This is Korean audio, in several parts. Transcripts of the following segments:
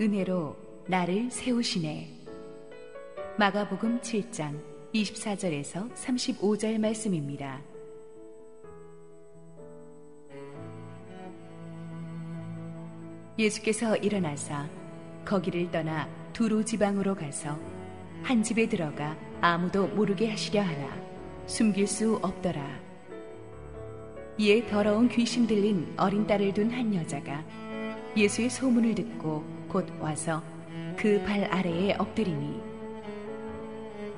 은혜로 나를 세우시네. 마가복음 7장 24절에서 35절 말씀입니다. 예수께서 일어나사 거기를 떠나 두루 지방으로 가서 한 집에 들어가 아무도 모르게 하시려 하나 숨길 수 없더라. 이에 더러운 귀신 들린 어린 딸을 둔 한 여자가 예수의 소문을 듣고 곧 와서 그 발 아래에 엎드리니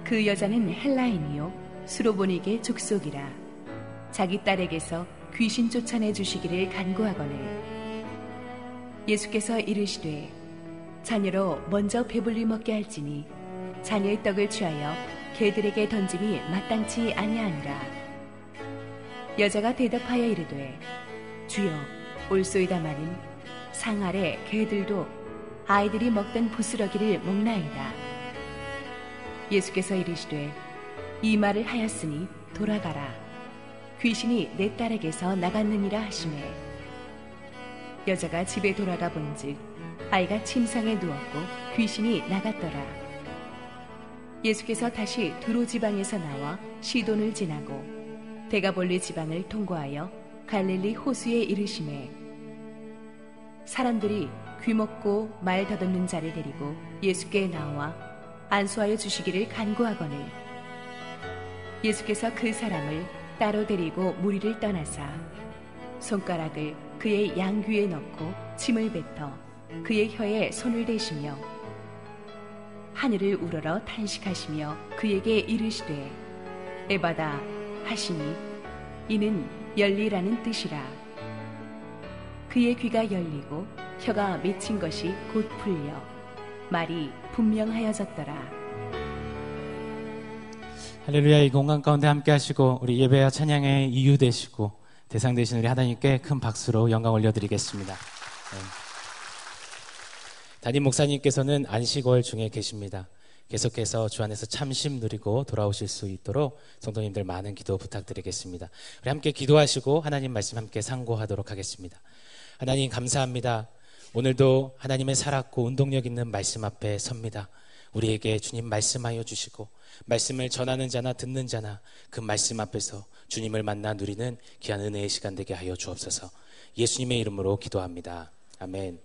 그 여자는 헬라인이요 수로보닉의 족속이라 자기 딸에게서 귀신 쫓아내 주시기를 간구하거늘 예수께서 이르시되 자녀로 먼저 배불리 먹게 할지니 자녀의 떡을 취하여 개들에게 던짐이 마땅치 아니하니라. 여자가 대답하여 이르되 주여 올소이다마는 상 아래 개들도 아이들이 먹던 부스러기를 먹나이다. 예수께서 이르시되 이 말을 하였으니 돌아가라. 귀신이 내 딸에게서 나갔느니라 하시매. 여자가 집에 돌아가 본즉 아이가 침상에 누웠고 귀신이 나갔더라. 예수께서 다시 두로 지방에서 나와 시돈을 지나고 대가볼리 지방을 통과하여 갈릴리 호수에 이르심에 사람들이 귀먹고 말 더듬는 자를 데리고 예수께 나와 안수하여 주시기를 간구하거늘. 예수께서 그 사람을 따로 데리고 무리를 떠나사 손가락을 그의 양귀에 넣고 침을 뱉어 그의 혀에 손을 대시며 하늘을 우러러 탄식하시며 그에게 이르시되 에바다 하시니 이는 열리라는 뜻이라 그의 귀가 열리고 혀가 맺힌 것이 곧 풀려 말이 분명하여졌더라 할렐루야 이 공간 가운데 함께 하시고 우리 예배와 찬양의 이유 되시고 대상 되신 우리 하나님께 큰 박수로 영광 올려드리겠습니다. 네. 담임 목사님께서는 안식월 중에 계십니다. 계속해서 주 안에서 참심 누리고 돌아오실 수 있도록 성도님들 많은 기도 부탁드리겠습니다. 우리 함께 기도하시고 하나님 말씀 함께 상고하도록 하겠습니다. 하나님 감사합니다. 오늘도 하나님의 살았고 운동력 있는 말씀 앞에 섭니다. 우리에게 주님 말씀하여 주시고 말씀을 전하는 자나 듣는 자나 그 말씀 앞에서 주님을 만나 누리는 귀한 은혜의 시간 되게 하여 주옵소서. 예수님의 이름으로 기도합니다. 아멘.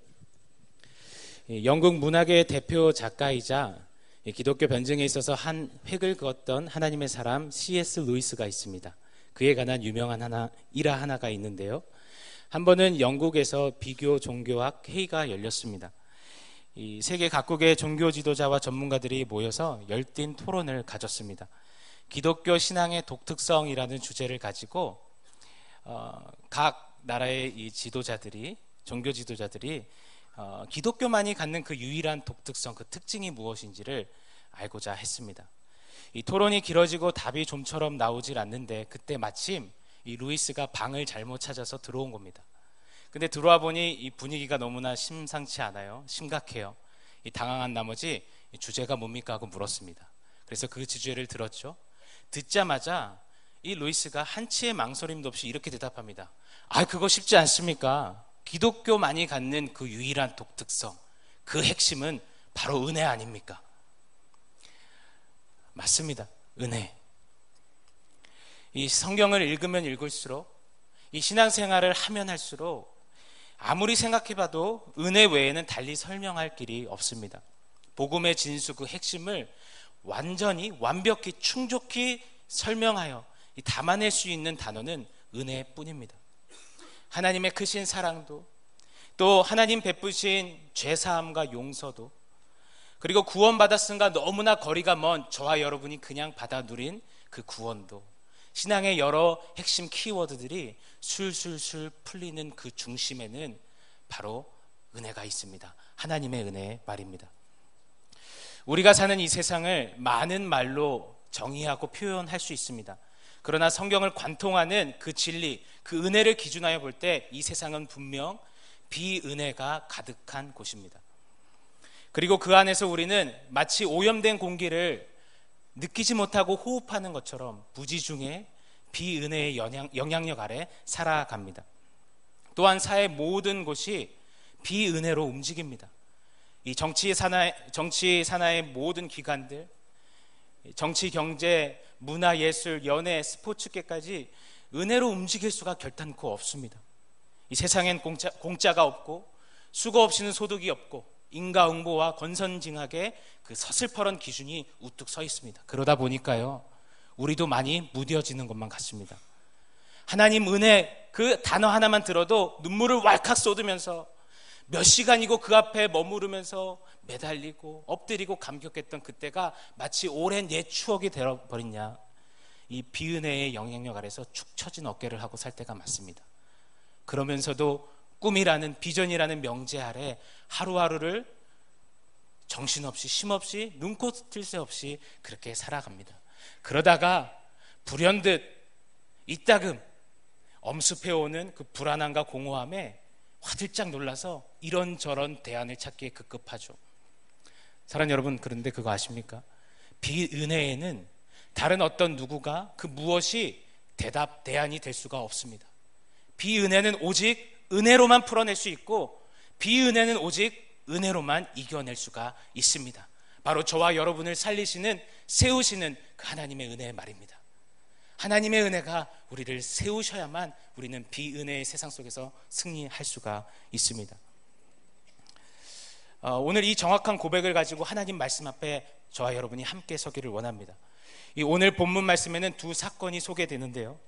영국 문학의 대표 작가이자 기독교 변증에 있어서 한 획을 그었던 하나님의 사람 C.S. 루이스가 있습니다. 그에 관한 유명한 하나 일화 하나가 있는데요. 한 번은 영국에서 비교 종교학 회의가 열렸습니다. 이 세계 각국의 종교 지도자와 전문가들이 모여서 열띤 토론을 가졌습니다. 기독교 신앙의 독특성이라는 주제를 가지고 어, 각 나라의 이 지도자들이 종교 지도자들이 어, 기독교만이 갖는 그 유일한 독특성, 그 특징이 무엇인지를 알고자 했습니다. 이 토론이 길어지고 답이 좀처럼 나오질 않는데 그때 마침 이 루이스가 방을 잘못 찾아서 들어온 겁니다. 근데 들어와 보니 이 분위기가 너무나 심상치 않아요. 심각해요. 이 당황한 나머지 이 주제가 뭡니까 하고 물었습니다. 그래서 그 주제를 들었죠. 듣자마자 이 루이스가 한치의 망설임도 없이 이렇게 대답합니다. 아, 그거 쉽지 않습니까? 기독교만이 갖는 그 유일한 독특성, 그 핵심은 바로 은혜 아닙니까? 맞습니다. 은혜. 이 성경을 읽으면 읽을수록 이 신앙생활을 하면 할수록 아무리 생각해봐도 은혜 외에는 달리 설명할 길이 없습니다. 복음의 진수 그 핵심을 완전히 완벽히 충족히 설명하여 담아낼 수 있는 단어는 은혜뿐입니다. 하나님의 크신 사랑도 또 하나님 베푸신 죄사함과 용서도 그리고 구원받았음과 너무나 거리가 먼 저와 여러분이 그냥 받아 누린 그 구원도 신앙의 여러 핵심 키워드들이 술술술 풀리는 그 중심에는 바로 은혜가 있습니다. 하나님의 은혜 말입니다. 우리가 사는 이 세상을 많은 말로 정의하고 표현할 수 있습니다. 그러나 성경을 관통하는 그 진리, 그 은혜를 기준하여 볼 때 이 세상은 분명 비은혜가 가득한 곳입니다. 그리고 그 안에서 우리는 마치 오염된 공기를 느끼지 못하고 호흡하는 것처럼 부지 중에 비은혜의 영향, 영향력 아래 살아갑니다. 또한 사회 모든 곳이 비은혜로 움직입니다. 이 정치 산하 정치 산하의 모든 기관들, 정치, 경제, 문화, 예술, 연예, 스포츠계까지 은혜로 움직일 수가 결단코 없습니다. 이 세상엔 공짜, 공짜가 없고 수고 없이는 소득이 없고 인가응보와 건선징악의 그 서슬퍼런 기준이 우뚝 서 있습니다. 그러다 보니까요, 우리도 많이 무뎌지는 것만 같습니다. 하나님 은혜 그 단어 하나만 들어도 눈물을 왈칵 쏟으면서 몇 시간이고 그 앞에 머무르면서 매달리고 엎드리고 감격했던 그때가 마치 오랜 옛 추억이 되어버렸냐. 이 비은혜의 영향력 아래서 축 처진 어깨를 하고 살 때가 맞습니다. 그러면서도 꿈이라는 비전이라는 명제 아래 하루하루를 정신없이 쉼없이 눈코 뜰 새 없이 그렇게 살아갑니다. 그러다가 불현듯 이따금 엄습해오는 그 불안함과 공허함에 화들짝 놀라서 이런저런 대안을 찾기에 급급하죠. 사랑 여러분, 그런데 그거 아십니까? 비은혜에는 다른 어떤 누구가 그 무엇이 대답, 대안이 될 수가 없습니다. 비은혜는 오직 은혜로만 풀어낼 수 있고, 비은혜는 오직 은혜로만 이겨낼 수가 있습니다. 바로 저와 여러분을 살리시는, 세우시는 그 하나님의 은혜의 말입니다. 하나님의 은혜가 우리를 세우셔야만 우리는 비은혜의 세상 속에서 승리할 수가 있습니다. 어, 오늘 이 정확한 고백을 가지고 하나님 말씀 앞에 저와 여러분이 함께 서기를 원합니다. 이 오늘 본문 말씀에는 두 사건이 소개되는데요.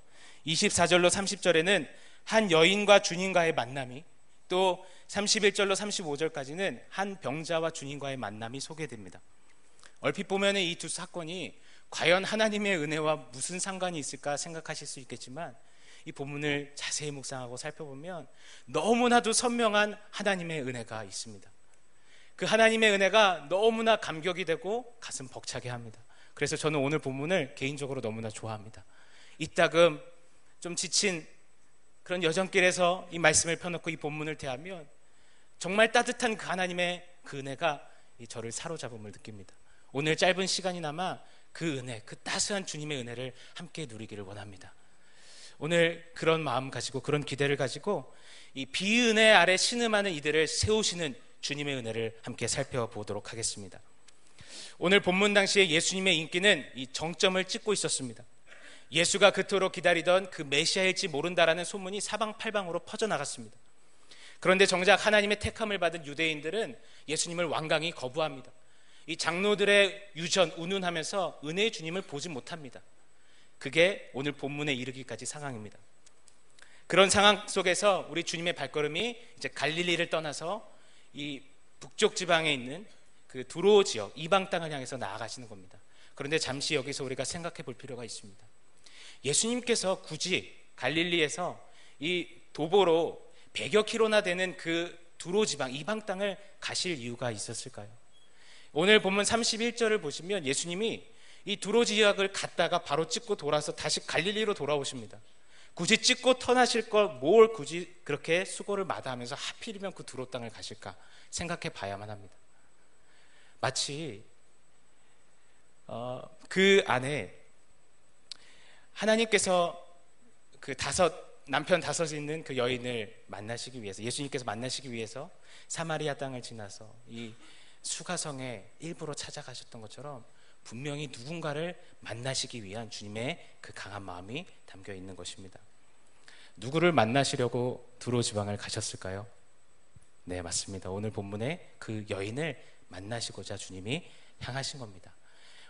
24절로 30절에는 한 여인과 주님과의 만남이 또 31절로 35절까지는 한 병자와 주님과의 만남이 소개됩니다. 얼핏 보면 이 두 사건이 과연 하나님의 은혜와 무슨 상관이 있을까 생각하실 수 있겠지만 이 본문을 자세히 묵상하고 살펴보면 너무나도 선명한 하나님의 은혜가 있습니다. 그 하나님의 은혜가 너무나 감격이 되고 가슴 벅차게 합니다. 그래서 저는 오늘 본문을 개인적으로 너무나 좋아합니다. 이따금 좀 지친 그런 여정길에서 이 말씀을 펴놓고 이 본문을 대하면 정말 따뜻한 그 하나님의 그 은혜가 저를 사로잡음을 느낍니다. 오늘 짧은 시간이나마 그 은혜, 그 따스한 주님의 은혜를 함께 누리기를 원합니다. 오늘 그런 마음 가지고 그런 기대를 가지고 이 비은혜 아래 신음하는 이들을 세우시는 주님의 은혜를 함께 살펴보도록 하겠습니다. 오늘 본문 당시에 예수님의 인기는 이 정점을 찍고 있었습니다. 예수가 그토록 기다리던 그 메시아일지 모른다라는 소문이 사방팔방으로 퍼져나갔습니다. 그런데 정작 하나님의 택함을 받은 유대인들은 예수님을 완강히 거부합니다. 이 장로들의 유전, 운운하면서 은혜의 주님을 보지 못합니다. 그게 오늘 본문에 이르기까지 상황입니다. 그런 상황 속에서 우리 주님의 발걸음이 이제 갈릴리를 떠나서 이 북쪽 지방에 있는 그 두로 지역, 이방 땅을 향해서 나아가시는 겁니다. 그런데 잠시 여기서 우리가 생각해 볼 필요가 있습니다. 예수님께서 굳이 갈릴리에서 이 도보로 100여 킬로나 되는 그 두로 지방, 이방 땅을 가실 이유가 있었을까요? 오늘 본문 31절을 보시면 예수님이 이 두로 지역을 갔다가 바로 찍고 돌아서 다시 갈릴리로 돌아오십니다. 굳이 찍고 터나실 걸 뭘 굳이 그렇게 수고를 마다하면서 하필이면 그 두로 땅을 가실까 생각해 봐야만 합니다. 마치 어, 그 안에 하나님께서 그 다섯 남편 다섯이 있는 그 여인을 만나시기 위해서 예수님께서 만나시기 위해서 사마리아 땅을 지나서 이 수가성에 일부러 찾아가셨던 것처럼 분명히 누군가를 만나시기 위한 주님의 그 강한 마음이 담겨 있는 것입니다. 누구를 만나시려고 두로 지방을 가셨을까요? 네, 맞습니다. 오늘 본문에 그 여인을 만나시고자 주님이 향하신 겁니다.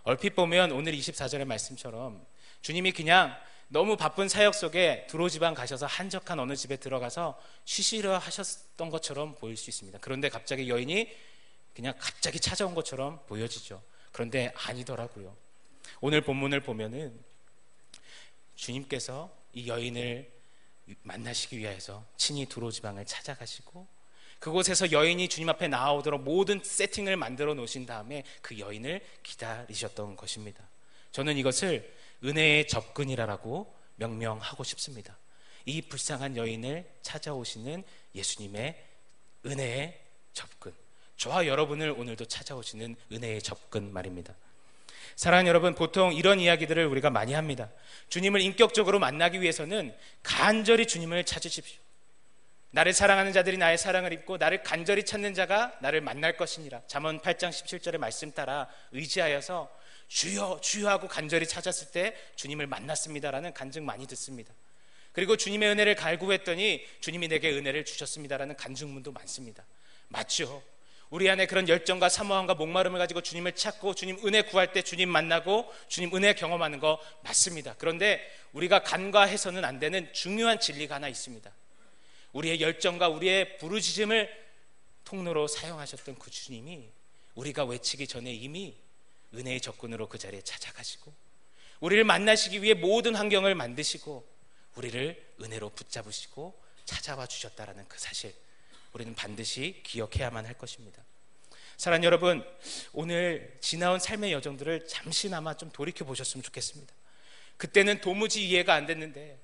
얼핏 보면 오늘 24절의 말씀처럼 주님이 그냥 너무 바쁜 사역 속에 두로 지방 가셔서 한적한 어느 집에 들어가서 쉬시려 하셨던 것처럼 보일 수 있습니다. 그런데 갑자기 여인이 그냥 갑자기 찾아온 것처럼 보여지죠. 그런데 아니더라고요. 오늘 본문을 보면은 주님께서 이 여인을 만나시기 위해서 친히 두로 지방을 찾아가시고 그곳에서 여인이 주님 앞에 나오도록 모든 세팅을 만들어 놓으신 다음에 그 여인을 기다리셨던 것입니다. 저는 이것을 은혜의 접근이라고 명명하고 싶습니다. 이 불쌍한 여인을 찾아오시는 예수님의 은혜의 접근. 저와 여러분을 오늘도 찾아오시는 은혜의 접근 말입니다. 사랑하는 여러분, 보통 이런 이야기들을 우리가 많이 합니다. 주님을 인격적으로 만나기 위해서는 간절히 주님을 찾으십시오. 나를 사랑하는 자들이 나의 사랑을 입고 나를 간절히 찾는 자가 나를 만날 것이니라. 잠언 8장 17절의 말씀 따라 의지하여서 주여 주여 하고 간절히 찾았을 때 주님을 만났습니다라는 간증 많이 듣습니다. 그리고 주님의 은혜를 갈구했더니 주님이 내게 은혜를 주셨습니다라는 간증문도 많습니다. 맞죠? 우리 안에 그런 열정과 사모함과 목마름을 가지고 주님을 찾고 주님 은혜 구할 때 주님 만나고 주님 은혜 경험하는 거 맞습니다. 그런데 우리가 간과해서는 안 되는 중요한 진리가 하나 있습니다. 우리의 열정과 우리의 부르짖음을 통로로 사용하셨던 그 주님이 우리가 외치기 전에 이미 은혜의 접근으로 그 자리에 찾아가시고 우리를 만나시기 위해 모든 환경을 만드시고 우리를 은혜로 붙잡으시고 찾아와 주셨다라는 그 사실 우리는 반드시 기억해야만 할 것입니다. 사랑 여러분, 오늘 지나온 삶의 여정들을 잠시나마 좀 돌이켜 보셨으면 좋겠습니다. 그때는 도무지 이해가 안 됐는데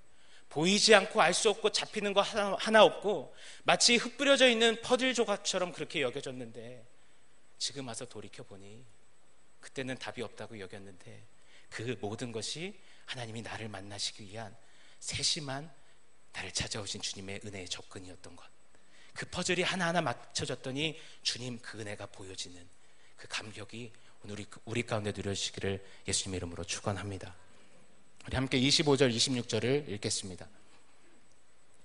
보이지 않고 알 수 없고 잡히는 거 하나, 하나 없고 마치 흩뿌려져 있는 퍼즐 조각처럼 그렇게 여겨졌는데 지금 와서 돌이켜 보니 그때는 답이 없다고 여겼는데 그 모든 것이 하나님이 나를 만나시기 위한 세심한 나를 찾아오신 주님의 은혜의 접근이었던 것. 그 퍼즐이 하나하나 맞춰졌더니 주님 그 은혜가 보여지는 그 감격이 오늘 우리, 우리 가운데 누려지기를 예수님의 이름으로 축원합니다. 우리 함께 25절, 26절을 읽겠습니다.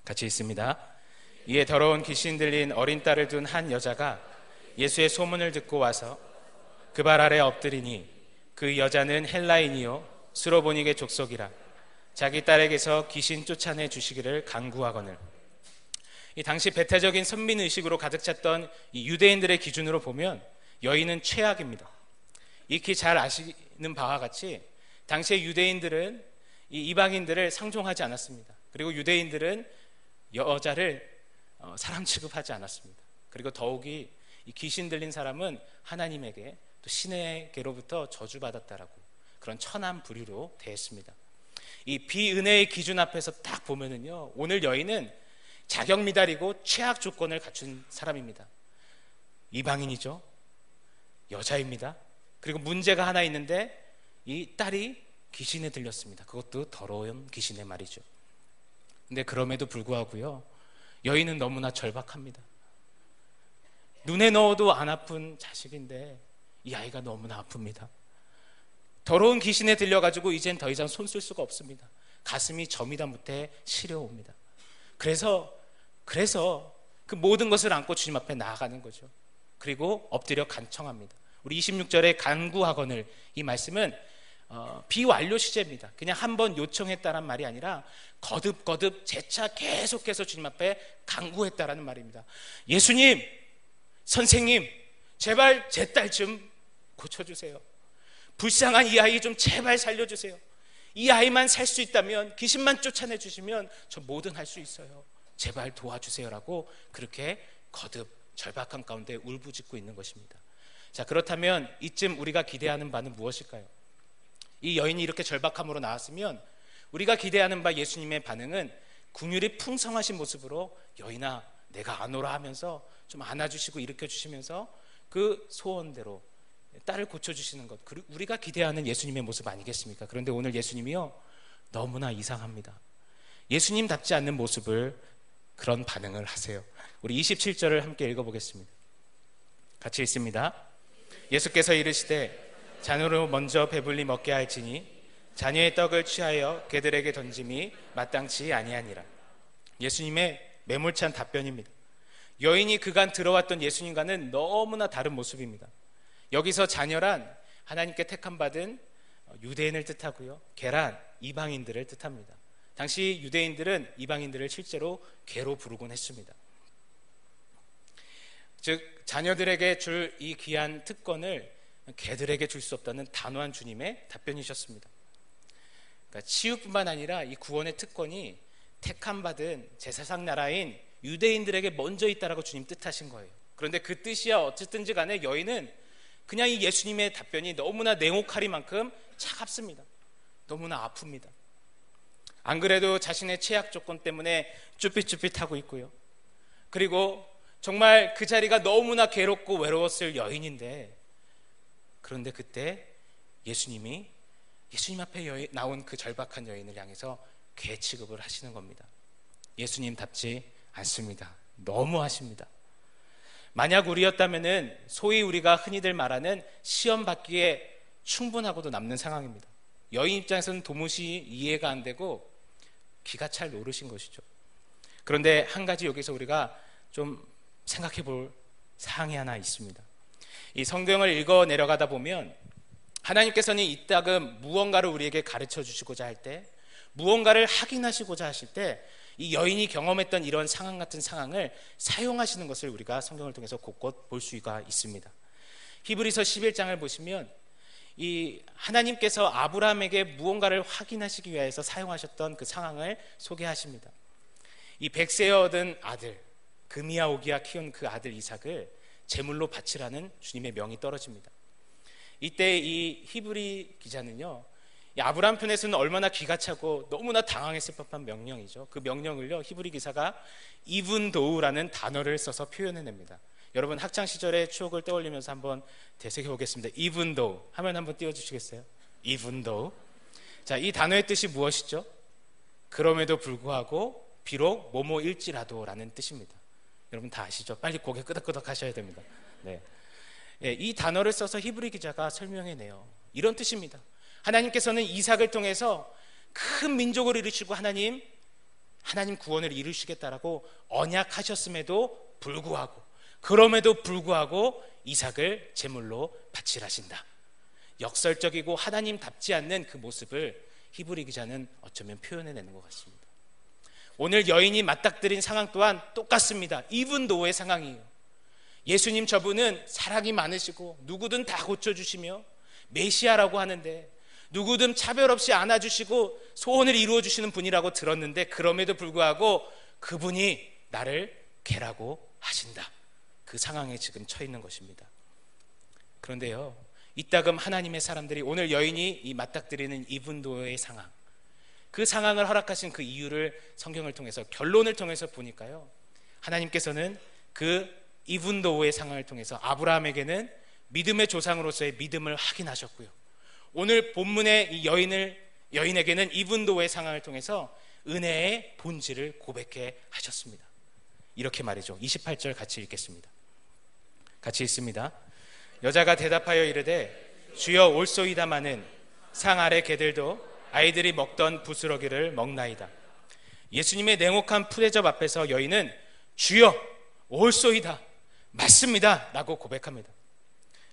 같이 읽습니다. 이에 더러운 귀신 들린 어린 딸을 둔 한 여자가 예수의 소문을 듣고 와서 그 발 아래 엎드리니 그 여자는 헬라인이요 스로보닉의 족속이라 자기 딸에게서 귀신 쫓아내 주시기를 간구하거늘 이 당시 배타적인 선민 의식으로 가득 찼던 이 유대인들의 기준으로 보면 여인은 최악입니다. 익히 잘 아시는 바와 같이 당시의 유대인들은 이 이방인들을 상종하지 않았습니다. 그리고 유대인들은 여자를 어, 사람 취급하지 않았습니다. 그리고 더욱이 이 귀신 들린 사람은 하나님에게 또 신에게로부터 저주받았다라고 그런 천한 부류로 대했습니다. 이 비은혜의 기준 앞에서 딱 보면은요, 오늘 여인은 자격 미달이고 최악 조건을 갖춘 사람입니다. 이방인이죠. 여자입니다. 그리고 문제가 하나 있는데 이 딸이 귀신에 들렸습니다. 그것도 더러운 귀신의 말이죠. 근데 그럼에도 불구하고요. 여인은 너무나 절박합니다. 눈에 넣어도 안 아픈 자식인데 이 아이가 너무나 아픕니다. 더러운 귀신에 들려가지고 이젠 더 이상 손 쓸 수가 없습니다. 가슴이 점이다 못해 시려옵니다. 그래서 그래서 그 모든 것을 안고 주님 앞에 나아가는 거죠. 그리고 엎드려 간청합니다. 우리 26절에 간구하거늘 이 말씀은 어, 비완료 시제입니다. 그냥 한 번 요청했다란 말이 아니라 거듭거듭 재차 계속해서 주님 앞에 간구했다라는 말입니다. 예수님, 선생님, 제발 제 딸 좀 고쳐주세요. 불쌍한 이 아이 좀 제발 살려주세요. 이 아이만 살 수 있다면 귀신만 쫓아내 주시면 저 뭐든 할 수 있어요. 제발 도와주세요라고 그렇게 거듭 절박한 가운데 울부짖고 있는 것입니다. 자, 그렇다면 이쯤 우리가 기대하는 바는 무엇일까요? 이 여인이 이렇게 절박함으로 나왔으면 우리가 기대하는 바 예수님의 반응은 궁율이 풍성하신 모습으로 여인아 내가 안 오라 하면서 좀 안아주시고 일으켜 주시면서 그 소원대로 딸을 고쳐주시는 것 우리가 기대하는 예수님의 모습 아니겠습니까? 그런데 오늘 예수님이요 너무나 이상합니다. 예수님답지 않는 모습을 그런 반응을 하세요. 우리 27절을 함께 읽어보겠습니다. 같이 읽습니다. 예수께서 이르시되 자녀로 먼저 배불리 먹게 할지니 자녀의 떡을 취하여 개들에게 던짐이 마땅치 아니하니라. 예수님의 매몰찬 답변입니다. 여인이 그간 들어왔던 예수님과는 너무나 다른 모습입니다. 여기서 자녀란 하나님께 택함 받은 유대인을 뜻하고요. 계란 이방인들을 뜻합니다. 당시 유대인들은 이방인들을 실제로 개로 부르곤 했습니다. 즉 자녀들에게 줄 이 귀한 특권을 개들에게 줄 수 없다는 단호한 주님의 답변이셨습니다. 그러니까 치유뿐만 아니라 이 구원의 특권이 택함 받은 제사상 나라인 유대인들에게 먼저 있다라고 주님 뜻하신 거예요. 그런데 그 뜻이야 어쨌든지 간에 여인은 그냥 이 예수님의 답변이 너무나 냉혹하리만큼 차갑습니다. 너무나 아픕니다. 안 그래도 자신의 최악 조건 때문에 쭈삣쭈삣하고 있고요. 그리고 정말 그 자리가 너무나 괴롭고 외로웠을 여인인데 그런데 그때 예수님이 예수님 앞에 여인, 나온 그 절박한 여인을 향해서 개 취급을 하시는 겁니다. 예수님답지 않습니다. 너무 하십니다. 만약 우리였다면은 소위 우리가 흔히들 말하는 시험 받기에 충분하고도 남는 상황입니다. 여인 입장에서는 도무지 이해가 안 되고 기가 찰 노릇인 것이죠. 그런데 한 가지 여기서 우리가 좀 생각해 볼 사항이 하나 있습니다. 이 성경을 읽어 내려가다 보면 하나님께서는 이따금 무언가를 우리에게 가르쳐 주시고자 할 때, 무언가를 확인하시고자 하실 때, 이 여인이 경험했던 이런 상황 같은 상황을 사용하시는 것을 우리가 성경을 통해서 곳곳 볼 수가 있습니다. 히브리서 11장을 보시면 이 하나님께서 아브라함에게 무언가를 확인하시기 위해서 사용하셨던 그 상황을 소개하십니다. 이 백세에 얻은 아들 금이야 오기야 키운 그 아들 이삭을 제물로 바치라는 주님의 명이 떨어집니다. 이때 이 히브리 기자는요, 아브라함 편에서는 얼마나 기가 차고 너무나 당황했을 법한 명령이죠. 그 명령을요, 히브리 기사가 이분 도우라는 단어를 써서 표현해냅니다. 여러분 학창 시절의 추억을 떠올리면서 한번 되새겨 보겠습니다. 이분 도우 하면 한번 띄워주시겠어요? 이분 도우. 자, 이 단어의 뜻이 무엇이죠? 그럼에도 불구하고 비록 뭐뭐일지라도라는 뜻입니다. 여러분 다 아시죠? 빨리 고개 끄덕끄덕 하셔야 됩니다. 네. 예, 이 단어를 써서 히브리 기자가 설명해내요. 이런 뜻입니다. 하나님께서는 이삭을 통해서 큰 민족을 이루시고 하나님 하나님 구원을 이루시겠다라고 언약하셨음에도 불구하고 그럼에도 불구하고 이삭을 제물로 바치라신다. 역설적이고 하나님답지 않는 그 모습을 히브리 기자는 어쩌면 표현해내는 것 같습니다. 오늘 여인이 맞닥뜨린 상황 또한 똑같습니다. 이분 노의 상황이에요. 예수님 저분은 사랑이 많으시고 누구든 다 고쳐주시며 메시아라고 하는데 누구든 차별 없이 안아주시고 소원을 이루어 주시는 분이라고 들었는데 그럼에도 불구하고 그분이 나를 개라고 하신다. 그 상황에 지금 처해 있는 것입니다. 그런데요, 이따금 하나님의 사람들이 오늘 여인이 이 맞닥뜨리는 이분도의 상황, 그 상황을 허락하신 그 이유를 성경을 통해서 결론을 통해서 보니까요, 하나님께서는 그 이분도의 상황을 통해서 아브라함에게는 믿음의 조상으로서의 믿음을 확인하셨고요. 오늘 본문의 이 여인을 여인에게는 이분도의 상황을 통해서 은혜의 본질을 고백해 하셨습니다. 이렇게 말이죠. 28절 같이 읽겠습니다. 같이 읽습니다. 여자가 대답하여 이르되 주여 올소이다마는 상 아래 개들도 아이들이 먹던 부스러기를 먹나이다. 예수님의 냉혹한 푸대접 앞에서 여인은 주여 올소이다 맞습니다 라고 고백합니다.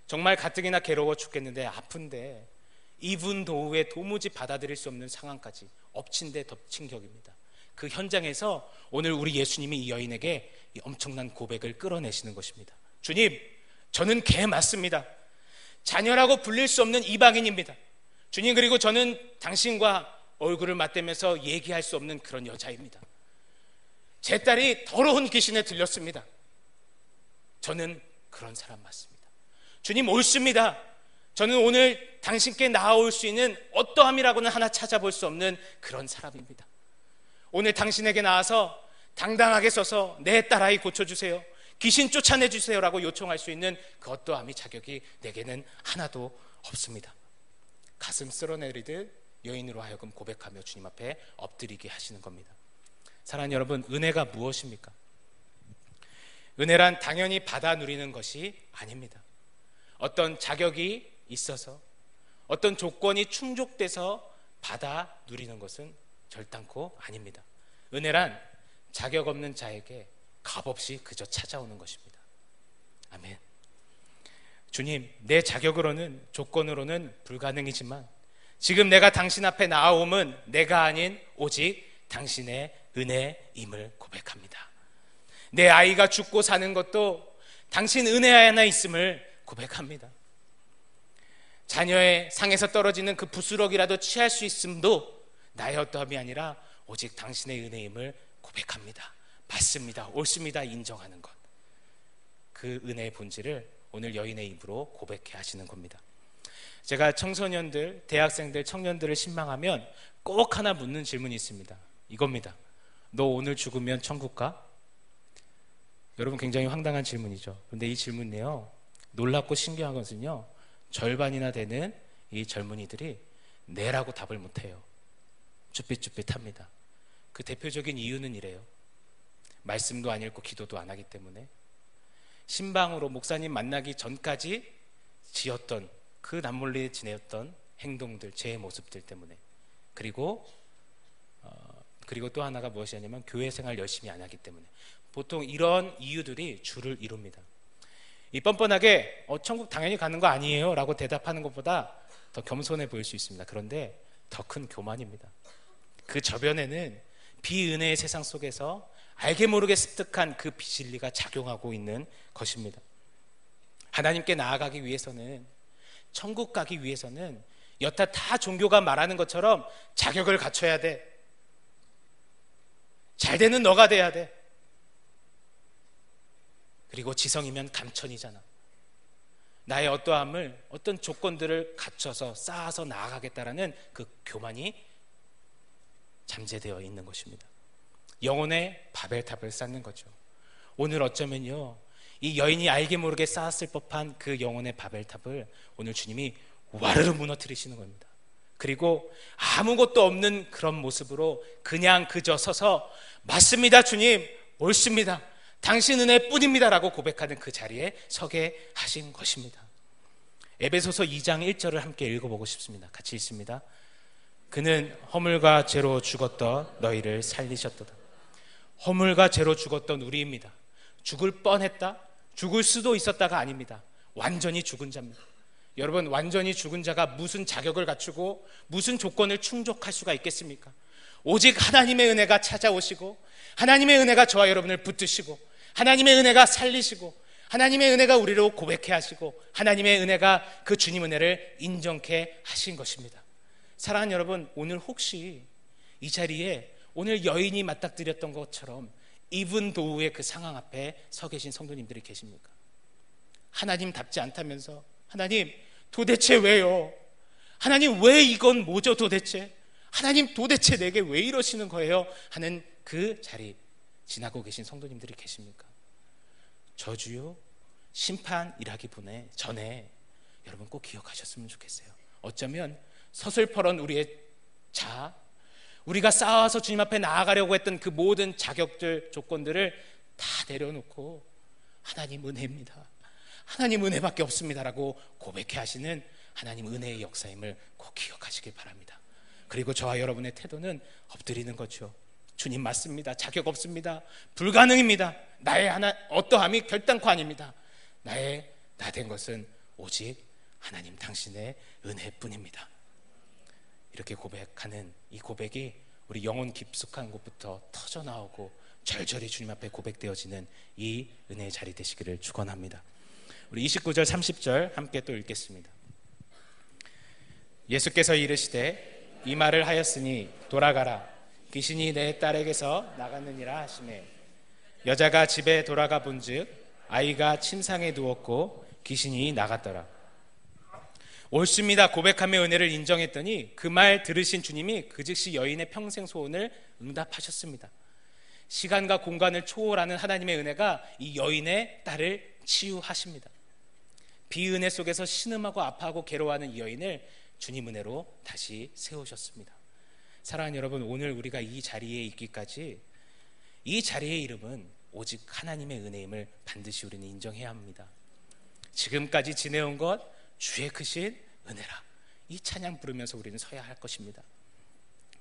정말 가뜩이나 괴로워 죽겠는데 아픈데 이분 도후에 도무지 받아들일 수 없는 상황까지 엎친 데 덮친 격입니다. 그 현장에서 오늘 우리 예수님이 이 여인에게 이 엄청난 고백을 끌어내시는 것입니다. 주님, 저는 개 맞습니다. 자녀라고 불릴 수 없는 이방인입니다. 주님, 그리고 저는 당신과 얼굴을 맞대면서 얘기할 수 없는 그런 여자입니다. 제 딸이 더러운 귀신에 들렸습니다. 저는 그런 사람 맞습니다. 주님, 옳습니다. 저는 오늘 당신께 나아올 수 있는 어떠함이라고는 하나 찾아볼 수 없는 그런 사람입니다. 오늘 당신에게 나와서 당당하게 서서 내 딸아이 고쳐주세요. 귀신 쫓아내 주세요 라고 요청할 수 있는 그 어떠함이 자격이 내게는 하나도 없습니다. 가슴 쓸어내리듯 여인으로 하여금 고백하며 주님 앞에 엎드리게 하시는 겁니다. 사랑하는 여러분, 은혜가 무엇입니까? 은혜란 당연히 받아 누리는 것이 아닙니다. 어떤 자격이 있어서 어떤 조건이 충족돼서 받아 누리는 것은 절단코 아닙니다. 은혜란 자격 없는 자에게 값없이 그저 찾아오는 것입니다. 아멘. 주님, 내 자격으로는 조건으로는 불가능이지만 지금 내가 당신 앞에 나아옴은 내가 아닌 오직 당신의 은혜임을 고백합니다. 내 아이가 죽고 사는 것도 당신 은혜 하나 있음을 고백합니다. 자녀의 상에서 떨어지는 그 부스럭이라도 취할 수 있음도 나의 어떠함이 아니라 오직 당신의 은혜임을 고백합니다. 맞습니다. 옳습니다. 인정하는 것. 그 은혜의 본질을 오늘 여인의 입으로 고백해 하시는 겁니다. 제가 청소년들, 대학생들, 청년들을 신망하면 꼭 하나 묻는 질문이 있습니다. 이겁니다. 너 오늘 죽으면 천국 가? 여러분 굉장히 황당한 질문이죠. 근데 이 질문이요. 놀랍고 신기한 것은요. 절반이나 되는 이 젊은이들이 네라고 답을 못해요. 쭈삣쭈삣합니다. 그 대표적인 이유는 이래요. 말씀도 안 읽고 기도도 안 하기 때문에 신방으로 목사님 만나기 전까지 지었던 그 남몰래 지내었던 행동들, 제 모습들 때문에 그리고 어, 그리고 또 하나가 무엇이냐면 교회 생활 열심히 안 하기 때문에 보통 이런 이유들이 주를 이룹니다. 이 뻔뻔하게 어, 천국 당연히 가는 거 아니에요 라고 대답하는 것보다 더 겸손해 보일 수 있습니다. 그런데 더 큰 교만입니다. 그 저변에는 비은혜의 세상 속에서 알게 모르게 습득한 그 비진리가 작용하고 있는 것입니다. 하나님께 나아가기 위해서는 천국 가기 위해서는 여타 다 종교가 말하는 것처럼 자격을 갖춰야 돼. 잘 되는 너가 돼야 돼. 그리고 지성이면 감천이잖아. 나의 어떠함을 어떤 조건들을 갖춰서 쌓아서 나아가겠다라는 그 교만이 잠재되어 있는 것입니다. 영혼의 바벨탑을 쌓는 거죠. 오늘 어쩌면요. 이 여인이 알게 모르게 쌓았을 법한 그 영혼의 바벨탑을 오늘 주님이 와르르 무너뜨리시는 겁니다. 그리고 아무것도 없는 그런 모습으로 그냥 그저 서서 맞습니다, 주님. 옳습니다. 당신 은혜 뿐입니다라고 고백하는 그 자리에 서게 하신 것입니다. 에베소서 2장 1절을 함께 읽어보고 싶습니다. 같이 읽습니다. 그는 허물과 죄로 죽었던 너희를 살리셨도다. 허물과 죄로 죽었던 우리입니다. 죽을 뻔했다? 죽을 수도 있었다가 아닙니다. 완전히 죽은 자입니다. 여러분, 완전히 죽은 자가 무슨 자격을 갖추고 무슨 조건을 충족할 수가 있겠습니까? 오직 하나님의 은혜가 찾아오시고 하나님의 은혜가 저와 여러분을 붙드시고 하나님의 은혜가 살리시고 하나님의 은혜가 우리로 고백해 하시고 하나님의 은혜가 그 주님 은혜를 인정케 하신 것입니다. 사랑하는 여러분, 오늘 혹시 이 자리에 오늘 여인이 맞닥뜨렸던 것처럼 이분 도우의 그 상황 앞에 서 계신 성도님들이 계십니까? 하나님답지 않다면서 하나님 도대체 왜요? 하나님 왜 이건 뭐죠 도대체? 하나님 도대체 내게 왜 이러시는 거예요? 하는 그 자리 지나고 계신 성도님들이 계십니까? 저주요 심판이라기보다 전에 여러분 꼭 기억하셨으면 좋겠어요. 어쩌면 서슬퍼런 우리의 자, 우리가 쌓아서 주님 앞에 나아가려고 했던 그 모든 자격들, 조건들을 다 내려놓고 하나님 은혜입니다. 하나님 은혜밖에 없습니다라고 고백해 하시는 하나님 은혜의 역사임을 꼭 기억하시길 바랍니다. 그리고 저와 여러분의 태도는 엎드리는 거죠. 주님 맞습니다. 자격 없습니다. 불가능입니다. 나의 하나 어떠함이 결단코 아닙니다. 나의 나 된 것은 오직 하나님 당신의 은혜뿐입니다. 이렇게 고백하는 이 고백이 우리 영혼 깊숙한 곳부터 터져 나오고 절절히 주님 앞에 고백되어지는 이 은혜의 자리 되시기를 축원합니다. 우리 29절 30절 함께 또 읽겠습니다. 예수께서 이르시되 이 말을 하였으니 돌아가라 귀신이 내 딸에게서 나갔느니라 하시매 여자가 집에 돌아가 본즉 아이가 침상에 누웠고 귀신이 나갔더라. 옳습니다. 고백함의 은혜를 인정했더니 그 말 들으신 주님이 그 즉시 여인의 평생 소원을 응답하셨습니다. 시간과 공간을 초월하는 하나님의 은혜가 이 여인의 딸을 치유하십니다. 비은혜 속에서 신음하고 아파하고 괴로워하는 이 여인을 주님 은혜로 다시 세우셨습니다. 사랑하는 여러분, 오늘 우리가 이 자리에 있기까지 이 자리의 이름은 오직 하나님의 은혜임을 반드시 우리는 인정해야 합니다. 지금까지 지내온 것 주의 크신 은혜라. 이 찬양 부르면서 우리는 서야 할 것입니다.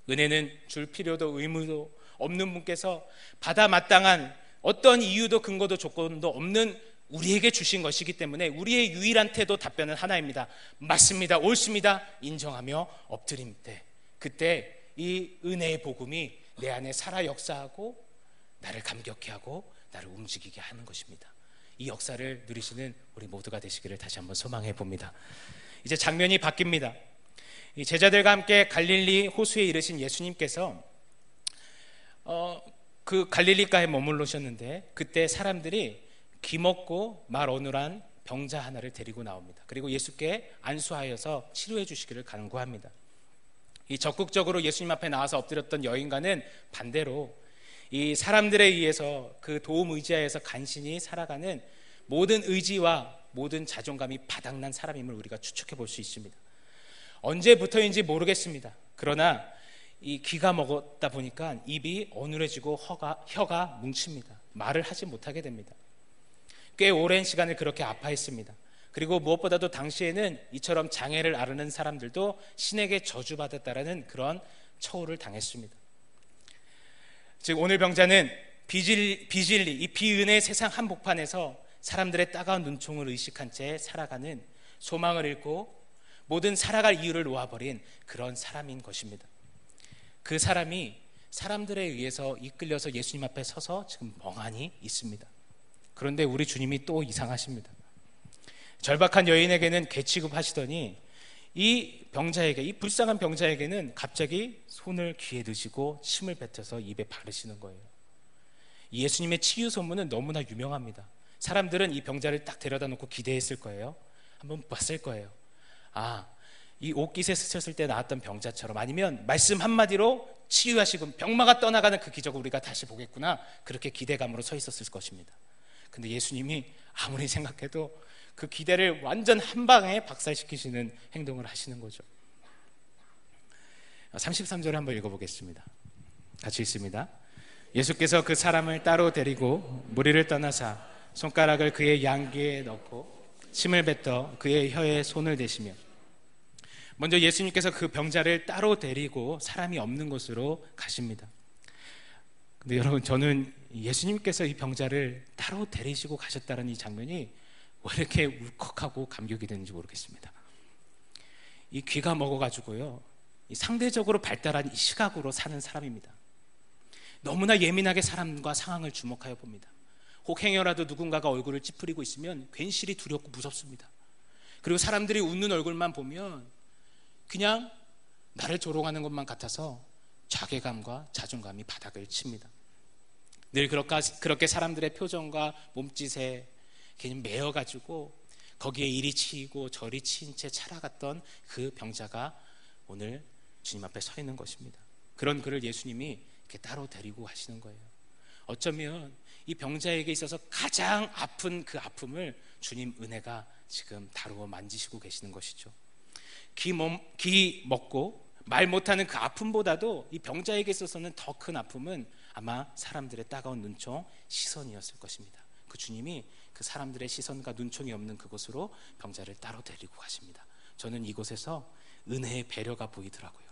은혜는 줄 필요도 의무도 없는 분께서 받아 마땅한 어떤 이유도 근거도 조건도 없는 우리에게 주신 것이기 때문에 우리의 유일한 태도 답변은 하나입니다. 맞습니다. 옳습니다. 인정하며 엎드림 때 그때 이 은혜의 복음이 내 안에 살아 역사하고 나를 감격해 하고 나를 움직이게 하는 것입니다. 이 역사를 누리시는 우리 모두가 되시기를 다시 한번 소망해 봅니다. 이제 장면이 바뀝니다. 이 제자들과 함께 갈릴리 호수에 이르신 예수님께서 어, 그 갈릴리가에 머물르셨는데 그때 사람들이 기먹고 말 어눌한 병자 하나를 데리고 나옵니다. 그리고 예수께 안수하여서 치료해 주시기를 간구합니다. 이 적극적으로 예수님 앞에 나와서 엎드렸던 여인과는 반대로 이 사람들에 의해서 그 도움 의지하에서 간신히 살아가는 모든 의지와 모든 자존감이 바닥난 사람임을 우리가 추측해 볼 수 있습니다. 언제부터인지 모르겠습니다. 그러나 이 귀가 먹었다 보니까 입이 어눌해지고 혀가, 혀가 뭉칩니다. 말을 하지 못하게 됩니다. 꽤 오랜 시간을 그렇게 아파했습니다. 그리고 무엇보다도 당시에는 이처럼 장애를 앓는 사람들도 신에게 저주받았다라는 그런 처우를 당했습니다. 즉 오늘 병자는 비질, 비질리 이 비은의 세상 한복판에서 사람들의 따가운 눈총을 의식한 채 살아가는 소망을 잃고 모든 살아갈 이유를 놓아버린 그런 사람인 것입니다. 그 사람이 사람들에 의해서 이끌려서 예수님 앞에 서서 지금 멍하니 있습니다. 그런데 우리 주님이 또 이상하십니다. 절박한 여인에게는 개취급 하시더니 이 병자에게, 이 불쌍한 병자에게는 갑자기 손을 귀에 드시고 침을 뱉어서 입에 바르시는 거예요. 예수님의 치유 소문은 너무나 유명합니다. 사람들은 이 병자를 딱 데려다 놓고 기대했을 거예요. 한번 봤을 거예요. 아, 이 옷깃에 스쳤을 때 나왔던 병자처럼 아니면 말씀 한마디로 치유하시고 병마가 떠나가는 그 기적을 우리가 다시 보겠구나. 그렇게 기대감으로 서 있었을 것입니다. 근데 예수님이 아무리 생각해도 그 기대를 완전 한 방에 박살시키시는 행동을 하시는 거죠. 33절을 한번 읽어보겠습니다. 같이 있습니다. 예수께서 그 사람을 따로 데리고 무리를 떠나사 손가락을 그의 양귀에 넣고 침을 뱉어 그의 혀에 손을 대시며 먼저 예수님께서 그 병자를 따로 데리고 사람이 없는 곳으로 가십니다. 근데 여러분 저는 예수님께서 이 병자를 따로 데리시고 가셨다는 이 장면이 왜 이렇게 울컥하고 감격이 되는지 모르겠습니다. 이 귀가 먹어가지고요, 상대적으로 발달한 이 시각으로 사는 사람입니다. 너무나 예민하게 사람과 상황을 주목하여 봅니다. 혹 행여라도 누군가가 얼굴을 찌푸리고 있으면 괜시리 두렵고 무섭습니다. 그리고 사람들이 웃는 얼굴만 보면 그냥 나를 조롱하는 것만 같아서 자괴감과 자존감이 바닥을 칩니다. 늘 그렇게 사람들의 표정과 몸짓에 그냥 매여가지고 거기에 이리 치이고 저리 치인 채 살아갔던 그 병자가 오늘 주님 앞에 서 있는 것입니다. 그런 그를 예수님이 이렇게 따로 데리고 하시는 거예요. 어쩌면 이 병자에게 있어서 가장 아픈 그 아픔을 주님 은혜가 지금 다루어 만지시고 계시는 것이죠. 귀, 몸, 귀 먹고 말 못하는 그 아픔보다도 이 병자에게 있어서는 더 큰 아픔은 아마 사람들의 따가운 눈총 시선이었을 것입니다. 그 주님이 그 사람들의 시선과 눈총이 없는 그곳으로 병자를 따로 데리고 가십니다. 저는 이곳에서 은혜의 배려가 보이더라고요.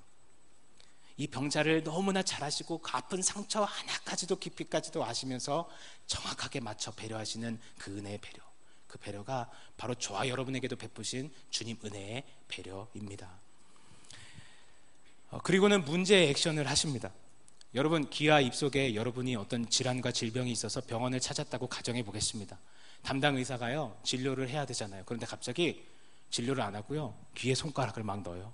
이 병자를 너무나 잘하시고 그 아픈 상처 하나까지도 깊이까지도 아시면서 정확하게 맞춰 배려하시는 그 은혜의 배려. 그 배려가 바로 저와 여러분에게도 베푸신 주님 은혜의 배려입니다. 어, 그리고는 문제 액션을 하십니다. 여러분 귀와 입속에 여러분이 어떤 질환과 질병이 있어서 병원을 찾았다고 가정해 보겠습니다. 담당 의사가요 진료를 해야 되잖아요. 그런데 갑자기 진료를 안 하고요 귀에 손가락을 막 넣어요.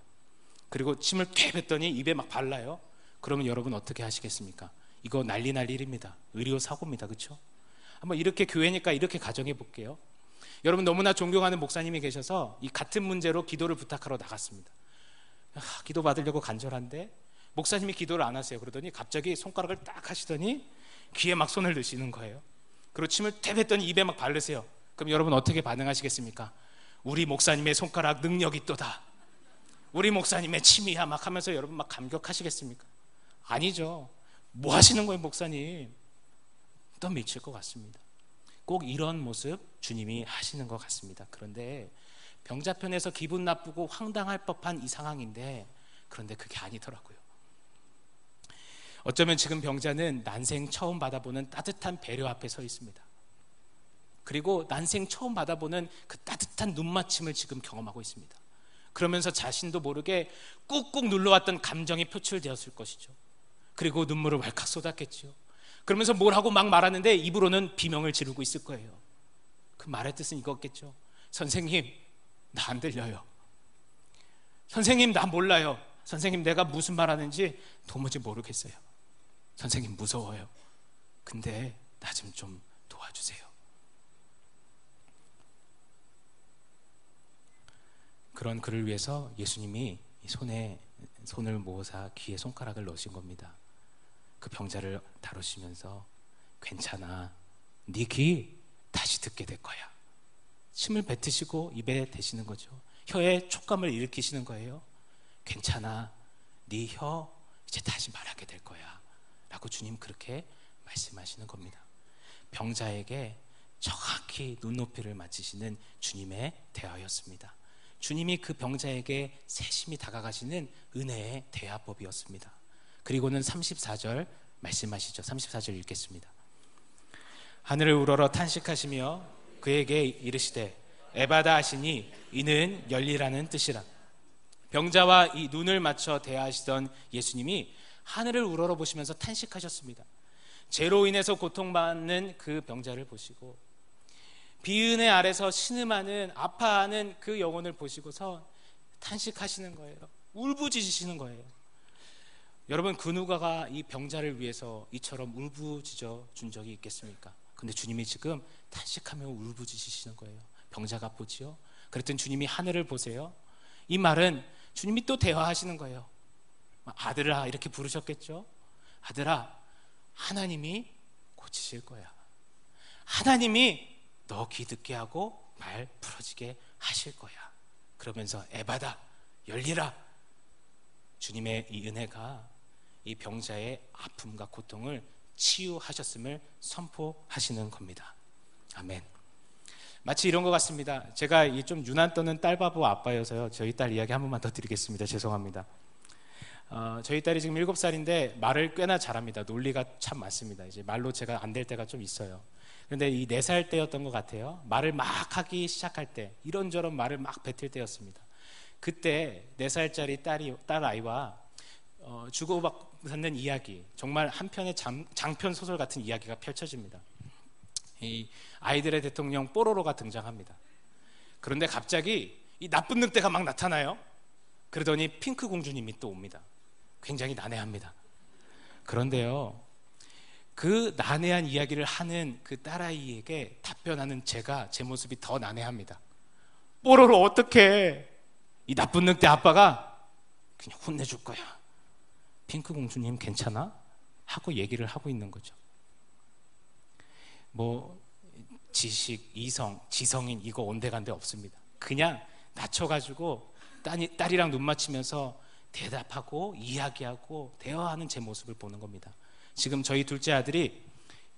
그리고 침을 퇴 뱉더니 입에 막 발라요. 그러면 여러분 어떻게 하시겠습니까? 이거 난리 날 일입니다. 의료 사고입니다. 그렇죠? 한번 이렇게 교회니까 이렇게 가정해 볼게요. 여러분 너무나 존경하는 목사님이 계셔서 이 같은 문제로 기도를 부탁하러 나갔습니다. 아, 기도 받으려고 간절한데 목사님이 기도를 안 하세요. 그러더니 갑자기 손가락을 딱 하시더니 귀에 막 손을 넣으시는 거예요. 그리고 침을 탭했더니 입에 막 바르세요. 그럼 여러분 어떻게 반응하시겠습니까? 우리 목사님의 손가락 능력이 또다. 우리 목사님의 침이야 막 하면서 여러분 막 감격하시겠습니까? 아니죠. 뭐 하시는 거예요, 목사님? 또 미칠 것 같습니다. 꼭 이런 모습 주님이 하시는 것 같습니다. 그런데 병자편에서 기분 나쁘고 황당할 법한 이 상황인데 그런데 그게 아니더라고요. 어쩌면 지금 병자는 난생 처음 받아보는 따뜻한 배려 앞에 서 있습니다. 그리고 난생 처음 받아보는 그 따뜻한 눈맞춤을 지금 경험하고 있습니다. 그러면서 자신도 모르게 꾹꾹 눌러왔던 감정이 표출되었을 것이죠. 그리고 눈물을 왈칵 쏟았겠죠. 그러면서 뭘 하고 막 말하는데 입으로는 비명을 지르고 있을 거예요. 그 말의 뜻은 이거겠죠. 선생님, 나 안 들려요. 선생님, 나 몰라요. 선생님, 내가 무슨 말 하는지 도무지 모르겠어요. 선생님 무서워요. 근데 나 좀 좀 도와주세요. 그런 그를 위해서 예수님이 손에 손을 모으사 귀에 손가락을 넣으신 겁니다. 그 병자를 다루시면서 괜찮아. 네 귀 다시 듣게 될 거야. 침을 뱉으시고 입에 대시는 거죠. 혀에 촉감을 일으키시는 거예요. 괜찮아. 네 혀 이제 다시 말하게 될 거야. 라고 주님 그렇게 말씀하시는 겁니다. 병자에게 정확히 눈높이를 맞추시는 주님의 대화였습니다. 주님이 그 병자에게 세심히 다가가시는 은혜의 대화법이었습니다. 그리고는 34절 말씀하시죠. 34절 읽겠습니다. 하늘을 우러러 탄식하시며 그에게 이르시되 에바다 하시니 이는 열리라는 뜻이라. 병자와 이 눈을 맞춰 대하시던 예수님이 하늘을 우러러 보시면서 탄식하셨습니다. 죄로 인해서 고통받는 그 병자를 보시고 비은혜 아래서 신음하는 아파하는 그 영혼을 보시고서 탄식하시는 거예요. 울부짖으시는 거예요. 여러분 그 누가가 이 병자를 위해서 이처럼 울부짖어 준 적이 있겠습니까? 근데 주님이 지금 탄식하며 울부짖으시는 거예요. 병자가 보지요. 그랬더니 주님이 하늘을 보세요. 이 말은 주님이 또 대화하시는 거예요. 아들아 이렇게 부르셨겠죠? 아들아 하나님이 고치실 거야. 하나님이 너 귀 듣게 하고 말 풀어지게 하실 거야. 그러면서 에바다 열리라. 주님의 이 은혜가 이 병자의 아픔과 고통을 치유하셨음을 선포하시는 겁니다. 아멘. 마치 이런 것 같습니다. 제가 이좀 유난 떠는 딸바보 아빠여서요. 저희 딸 이야기 한 번만 더 드리겠습니다. 죄송합니다. 어, 저희 딸이 지금 7살인데 말을 꽤나 잘합니다. 논리가 참 많습니다. 이제 말로 제가 안 될 때가 좀 있어요. 그런데 이 4살 때였던 것 같아요. 말을 막 하기 시작할 때, 이런저런 말을 막 뱉을 때였습니다. 그때 4살짜리 딸이, 딸 아이와 어, 주고받는 이야기, 정말 한편의 장, 장편 소설 같은 이야기가 펼쳐집니다. 이 아이들의 대통령 뽀로로가 등장합니다. 그런데 갑자기 이 나쁜 늑대가 막 나타나요. 그러더니 핑크 공주님이 또 옵니다. 굉장히 난해합니다. 그런데요, 그 난해한 이야기를 하는 그 딸아이에게 답변하는 제가 제 모습이 더 난해합니다. 뽀로로 어떻게 이 나쁜 늑대 아빠가 그냥 혼내줄 거야. 핑크 공주님 괜찮아? 하고 얘기를 하고 있는 거죠. 뭐 지식, 이성, 지성인 이거 온데간데 없습니다. 그냥 낮춰가지고 딸이, 딸이랑 눈 맞추면서 대답하고 이야기하고 대화하는 제 모습을 보는 겁니다. 지금 저희 둘째 아들이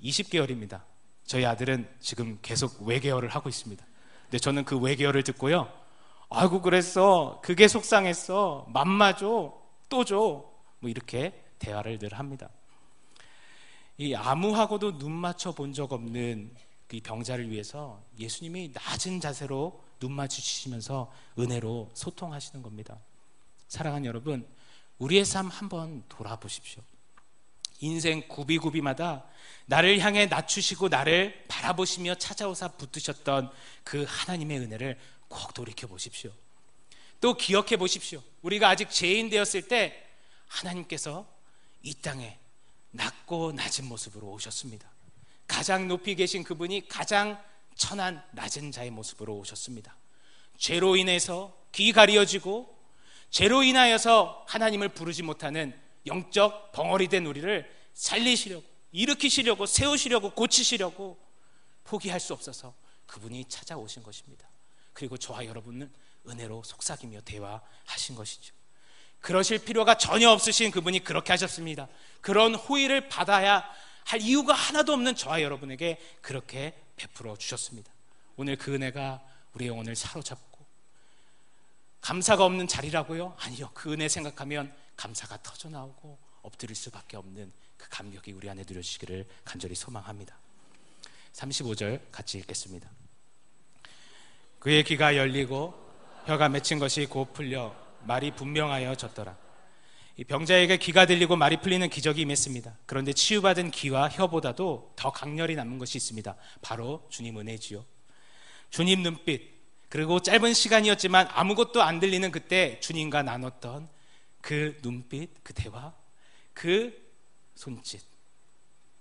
20개월입니다. 저희 아들은 지금 계속 외계어를 하고 있습니다. 근데 저는 그 외계어를 듣고요. 아이고 그랬어. 그게 속상했어. 맘마 줘. 또 줘. 뭐 이렇게 대화를 늘 합니다. 이 아무하고도 눈 맞춰 본 적 없는 이 병자를 위해서 예수님이 낮은 자세로 눈 맞추시면서 은혜로 소통하시는 겁니다. 사랑하는 여러분, 우리의 삶 한번 돌아보십시오. 인생 구비구비마다 나를 향해 낮추시고 나를 바라보시며 찾아오사 붙드셨던 그 하나님의 은혜를 꼭 돌이켜 보십시오. 또 기억해 보십시오. 우리가 아직 죄인 되었을 때 하나님께서 이 땅에 낮고 낮은 모습으로 오셨습니다. 가장 높이 계신 그분이 가장 천한 낮은 자의 모습으로 오셨습니다. 죄로 인해서 귀 가리어지고 죄로 인하여서 하나님을 부르지 못하는 영적 벙어리 된 우리를 살리시려고 일으키시려고 세우시려고 고치시려고 포기할 수 없어서 그분이 찾아오신 것입니다. 그리고 저와 여러분은 은혜로 속삭이며 대화하신 것이죠. 그러실 필요가 전혀 없으신 그분이 그렇게 하셨습니다. 그런 호의를 받아야 할 이유가 하나도 없는 저와 여러분에게 그렇게 베풀어 주셨습니다. 오늘 그 은혜가 우리의 영혼을 사로잡고 감사가 없는 자리라고요? 아니요. 그 은혜 생각하면 감사가 터져 나오고 엎드릴 수밖에 없는 그 감격이 우리 안에 누려지기를 간절히 소망합니다. 35절 같이 읽겠습니다. 그의 귀가 열리고 혀가 맺힌 것이 곧 풀려 말이 분명하여 졌더라. 이 병자에게 귀가 들리고 말이 풀리는 기적이 임했습니다. 그런데 치유받은 귀와 혀보다도 더 강렬히 남은 것이 있습니다. 바로 주님 은혜지요. 주님 눈빛, 그리고 짧은 시간이었지만 아무것도 안 들리는 그때 주님과 나눴던 그 눈빛, 그 대화, 그 손짓,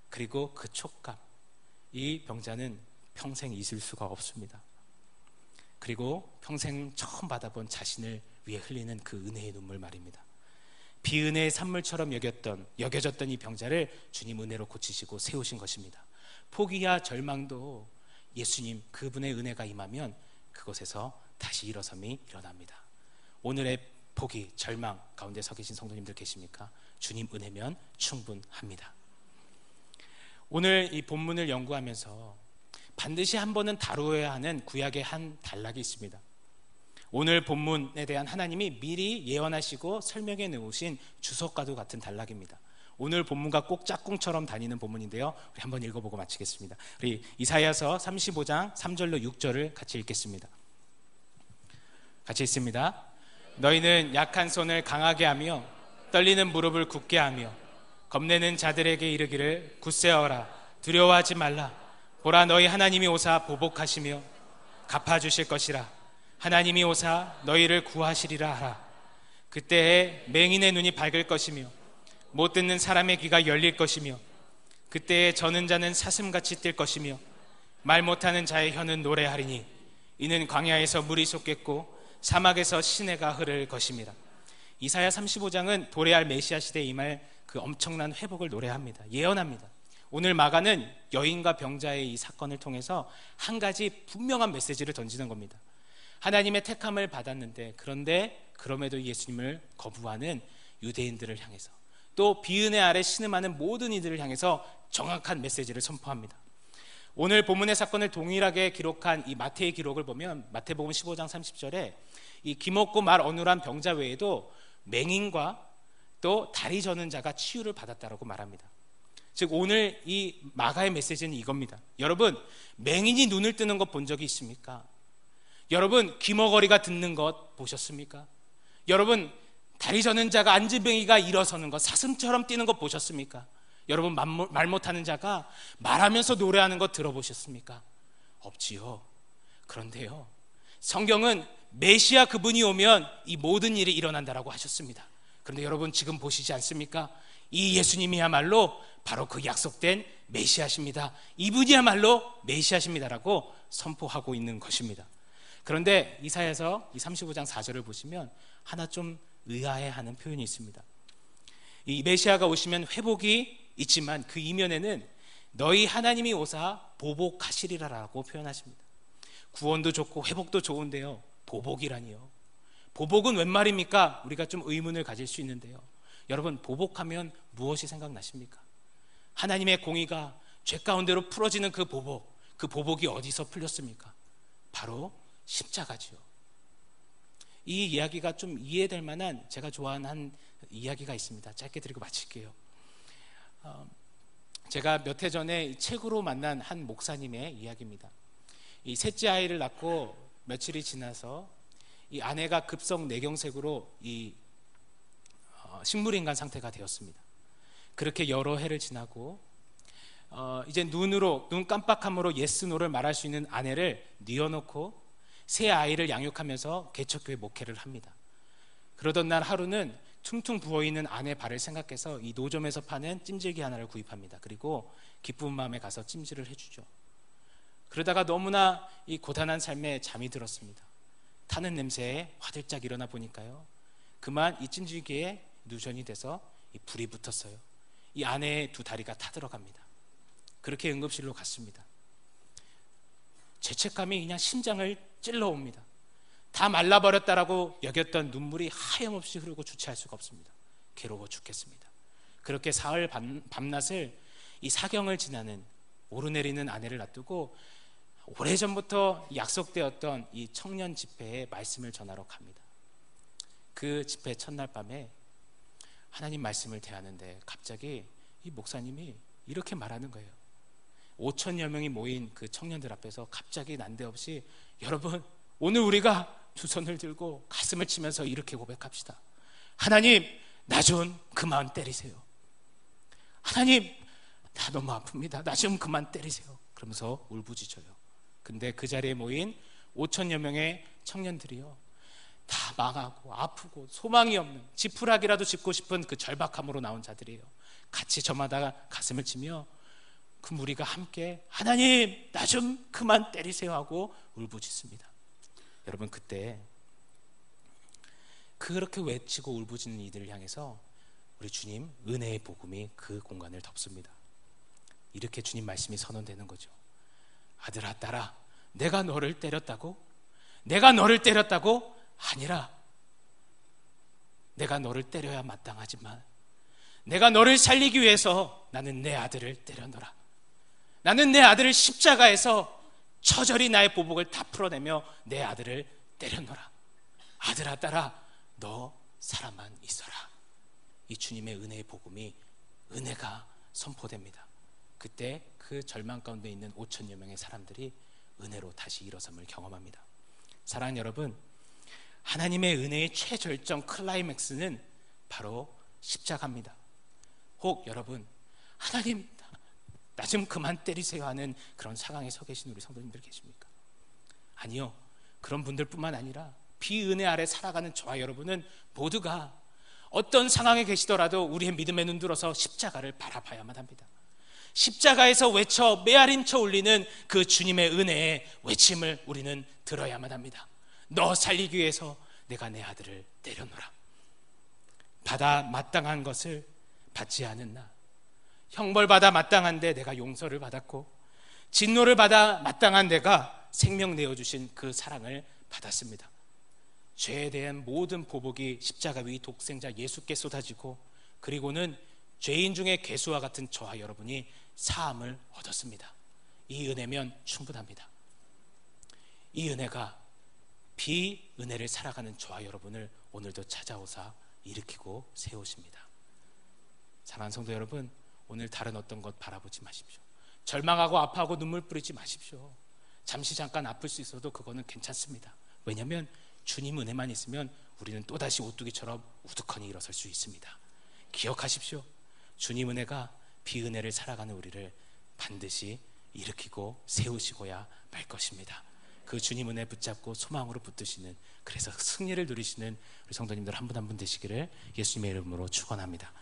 그리고 그 촉감. 이 병자는 평생 잊을 수가 없습니다. 그리고 평생 처음 받아본 자신을 위해 흘리는 그 은혜의 눈물 말입니다. 비은혜의 산물처럼 여겼던 여겨졌던 이 병자를 주님 은혜로 고치시고 세우신 것입니다. 포기야 절망도 예수님 그분의 은혜가 임하면 그곳에서 다시 일어섬이 일어납니다. 오늘의 포기, 절망 가운데 서 계신 성도님들 계십니까? 주님 은혜면 충분합니다. 오늘 이 본문을 연구하면서 반드시 한 번은 다루어야 하는 구약의 한 단락이 있습니다. 오늘 본문에 대한 하나님이 미리 예언하시고 설명해 놓으신 주석과도 같은 단락입니다. 오늘 본문과 꼭 짝꿍처럼 다니는 본문인데요. 우리 한번 읽어보고 마치겠습니다. 우리 이사야서 35장 3절로 6절을 같이 읽겠습니다. 같이 읽습니다. 너희는 약한 손을 강하게 하며 떨리는 무릎을 굳게 하며 겁내는 자들에게 이르기를 굳세어라 두려워하지 말라 보라 너희 하나님이 오사 보복하시며 갚아 주실 것이라 하나님이 오사 너희를 구하시리라 하라 그때에 맹인의 눈이 밝을 것이며 못 듣는 사람의 귀가 열릴 것이며 그때에 저는 자는 사슴같이 뛸 것이며 말 못하는 자의 혀는 노래하리니 이는 광야에서 물이 솟겠고 사막에서 시내가 흐를 것입니다. 이사야 35장은 도래할 메시아 시대에 임할 그 엄청난 회복을 노래합니다. 예언합니다. 오늘 마가는 여인과 병자의 이 사건을 통해서 한 가지 분명한 메시지를 던지는 겁니다. 하나님의 택함을 받았는데 그런데 그럼에도 예수님을 거부하는 유대인들을 향해서 또 비은혜 아래 신음하는 모든 이들을 향해서 정확한 메시지를 선포합니다. 오늘 본문의 사건을 동일하게 기록한 이 마태의 기록을 보면 마태복음 15장 30절에 이 기먹고 말 어눌한 병자 외에도 맹인과 또 다리 저는 자가 치유를 받았다라고 말합니다. 즉 오늘 이 마가의 메시지는 이겁니다. 여러분 맹인이 눈을 뜨는 것 본 적이 있습니까? 여러분 귀머거리가 듣는 것 보셨습니까? 여러분 다리 저는 자가 안지뱅이가 일어서는 것, 사슴처럼 뛰는 것 보셨습니까? 여러분 말 못하는 자가 말하면서 노래하는 것 들어보셨습니까? 없지요. 그런데요, 성경은 메시아 그분이 오면 이 모든 일이 일어난다라고 하셨습니다. 그런데 여러분 지금 보시지 않습니까? 이 예수님이야말로 바로 그 약속된 메시아십니다. 이분이야말로 메시아십니다라고 선포하고 있는 것입니다. 그런데 이사에서 이 35장 4절을 보시면 하나 좀 의아해하는 표현이 있습니다. 이 메시아가 오시면 회복이 있지만 그 이면에는 너희 하나님이 오사 보복하시리라라고 표현하십니다. 구원도 좋고 회복도 좋은데요. 보복이라니요. 보복은 웬 말입니까? 우리가 좀 의문을 가질 수 있는데요. 여러분, 보복하면 무엇이 생각나십니까? 하나님의 공의가 죄 가운데로 풀어지는 그 보복, 그 보복이 어디서 풀렸습니까? 바로 십자가지요. 이 이야기가 좀 이해될 만한 제가 좋아하는 한 이야기가 있습니다. 짧게 드리고 마칠게요. 어, 제가 몇 해 전에 책으로 만난 한 목사님의 이야기입니다. 이 셋째 아이를 낳고 며칠이 지나서 이 아내가 급성 뇌경색으로 이 어, 식물인간 상태가 되었습니다. 그렇게 여러 해를 지나고 어, 이제 눈으로 눈 깜빡함으로 yes no를 말할 수 있는 아내를 뉘어놓고 새 아이를 양육하면서 개척교회 목회를 합니다. 그러던 날 하루는 퉁퉁 부어있는 아내 발을 생각해서 이 노점에서 파는 찜질기 하나를 구입합니다. 그리고 기쁜 마음에 가서 찜질을 해주죠. 그러다가 너무나 이 고단한 삶에 잠이 들었습니다. 타는 냄새에 화들짝 일어나 보니까요. 그만 이 찜질기에 누전이 돼서 이 불이 붙었어요. 이 아내의 두 다리가 타들어갑니다. 그렇게 응급실로 갔습니다. 죄책감이 그냥 심장을 찔러옵니다. 다 말라버렸다라고 여겼던 눈물이 하염없이 흐르고 주체할 수가 없습니다. 괴로워 죽겠습니다. 그렇게 사흘 밤, 낮을 이 사경을 지나는 오르내리는 아내를 놔두고 오래전부터 약속되었던 이 청년 집회에 말씀을 전하러 갑니다. 그 집회 첫날 밤에 하나님 말씀을 대하는데 갑자기 이 목사님이 이렇게 말하는 거예요. 5천여 명이 모인 그 청년들 앞에서 갑자기 난데없이 여러분 오늘 우리가 두 손을 들고 가슴을 치면서 이렇게 고백합시다. 하나님 나 좀 그만 때리세요. 하나님 나 너무 아픕니다. 나 좀 그만 때리세요. 그러면서 울부짖어요. 근데 그 자리에 모인 5천여 명의 청년들이요. 다 망하고 아프고 소망이 없는 지푸라기라도 짓고 싶은 그 절박함으로 나온 자들이에요. 같이 저마다 가슴을 치며 그 무리가 함께 하나님 나 좀 그만 때리세요 하고 울부짖습니다. 여러분 그때 그렇게 외치고 울부짖는 이들을 향해서 우리 주님 은혜의 복음이 그 공간을 덮습니다. 이렇게 주님 말씀이 선언되는 거죠. 아들아 딸아 내가 너를 때렸다고? 내가 너를 때렸다고? 아니라 내가 너를 때려야 마땅하지만 내가 너를 살리기 위해서 나는 내 아들을 때려넣어라. 나는 내 아들을 십자가에서 처절히 나의 보복을 다 풀어내며 내 아들을 때려넣어라. 아들아 딸아 너 살아만 있어라. 이 주님의 은혜의 복음이 은혜가 선포됩니다. 그때 그 절망 가운데 있는 5천여 명의 사람들이 은혜로 다시 일어섬을 경험합니다. 사랑하는 여러분, 하나님의 은혜의 최절정 클라이맥스는 바로 십자가입니다. 혹 여러분, 하나님, 나 좀 그만 때리세요 하는 그런 상황에 서 계신 우리 성도님들 계십니까? 아니요. 그런 분들뿐만 아니라 비은혜 아래 살아가는 저와 여러분은 모두가 어떤 상황에 계시더라도 우리의 믿음의 눈 들어서 십자가를 바라봐야만 합니다. 십자가에서 외쳐 메아림쳐 울리는 그 주님의 은혜의 외침을 우리는 들어야만 합니다. 너 살리기 위해서 내가 내 아들을 때려놓라. 받아 마땅한 것을 받지 않은 나. 형벌받아 마땅한데 내가 용서를 받았고 진노를 받아 마땅한 내가 생명 내어주신 그 사랑을 받았습니다. 죄에 대한 모든 보복이 십자가 위 독생자 예수께 쏟아지고 그리고는 죄인 중에 개수와 같은 저와 여러분이 사함을 얻었습니다. 이 은혜면 충분합니다. 이 은혜가 비은혜를 살아가는 저와 여러분을 오늘도 찾아오사 일으키고 세우십니다. 사랑하는 성도 여러분, 오늘 다른 어떤 것 바라보지 마십시오. 절망하고 아파하고 눈물 뿌리지 마십시오. 잠시 잠깐 아플 수 있어도 그거는 괜찮습니다. 왜냐하면 주님 은혜만 있으면 우리는 또다시 오뚜기처럼 우두커니 일어설 수 있습니다. 기억하십시오. 주님 은혜가 비은혜를 살아가는 우리를 반드시 일으키고 세우시고야 말 것입니다. 그 주님 은혜 붙잡고 소망으로 붙드시는 그래서 승리를 누리시는 우리 성도님들 한 분 한분 되시기를 예수님의 이름으로 축원합니다.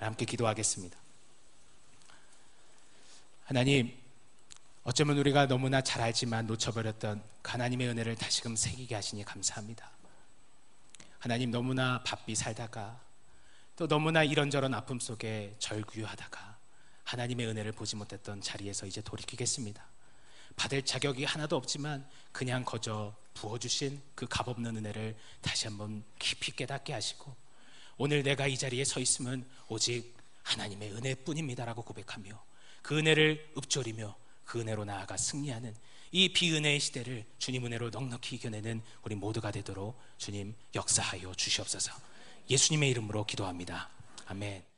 함께 기도하겠습니다. 하나님 어쩌면 우리가 너무나 잘 알지만 놓쳐버렸던 하나님의 은혜를 다시금 새기게 하시니 감사합니다. 하나님 너무나 바삐 살다가 또 너무나 이런저런 아픔 속에 절규하다가 하나님의 은혜를 보지 못했던 자리에서 이제 돌이키겠습니다. 받을 자격이 하나도 없지만 그냥 거저 부어주신 그 값없는 은혜를 다시 한번 깊이 깨닫게 하시고 오늘 내가 이 자리에 서 있으면 오직 하나님의 은혜뿐입니다라고 고백하며 그 은혜를 읊조리며 그 은혜로 나아가 승리하는 이 비은혜의 시대를 주님 은혜로 넉넉히 이겨내는 우리 모두가 되도록 주님 역사하여 주시옵소서. 예수님의 이름으로 기도합니다. 아멘.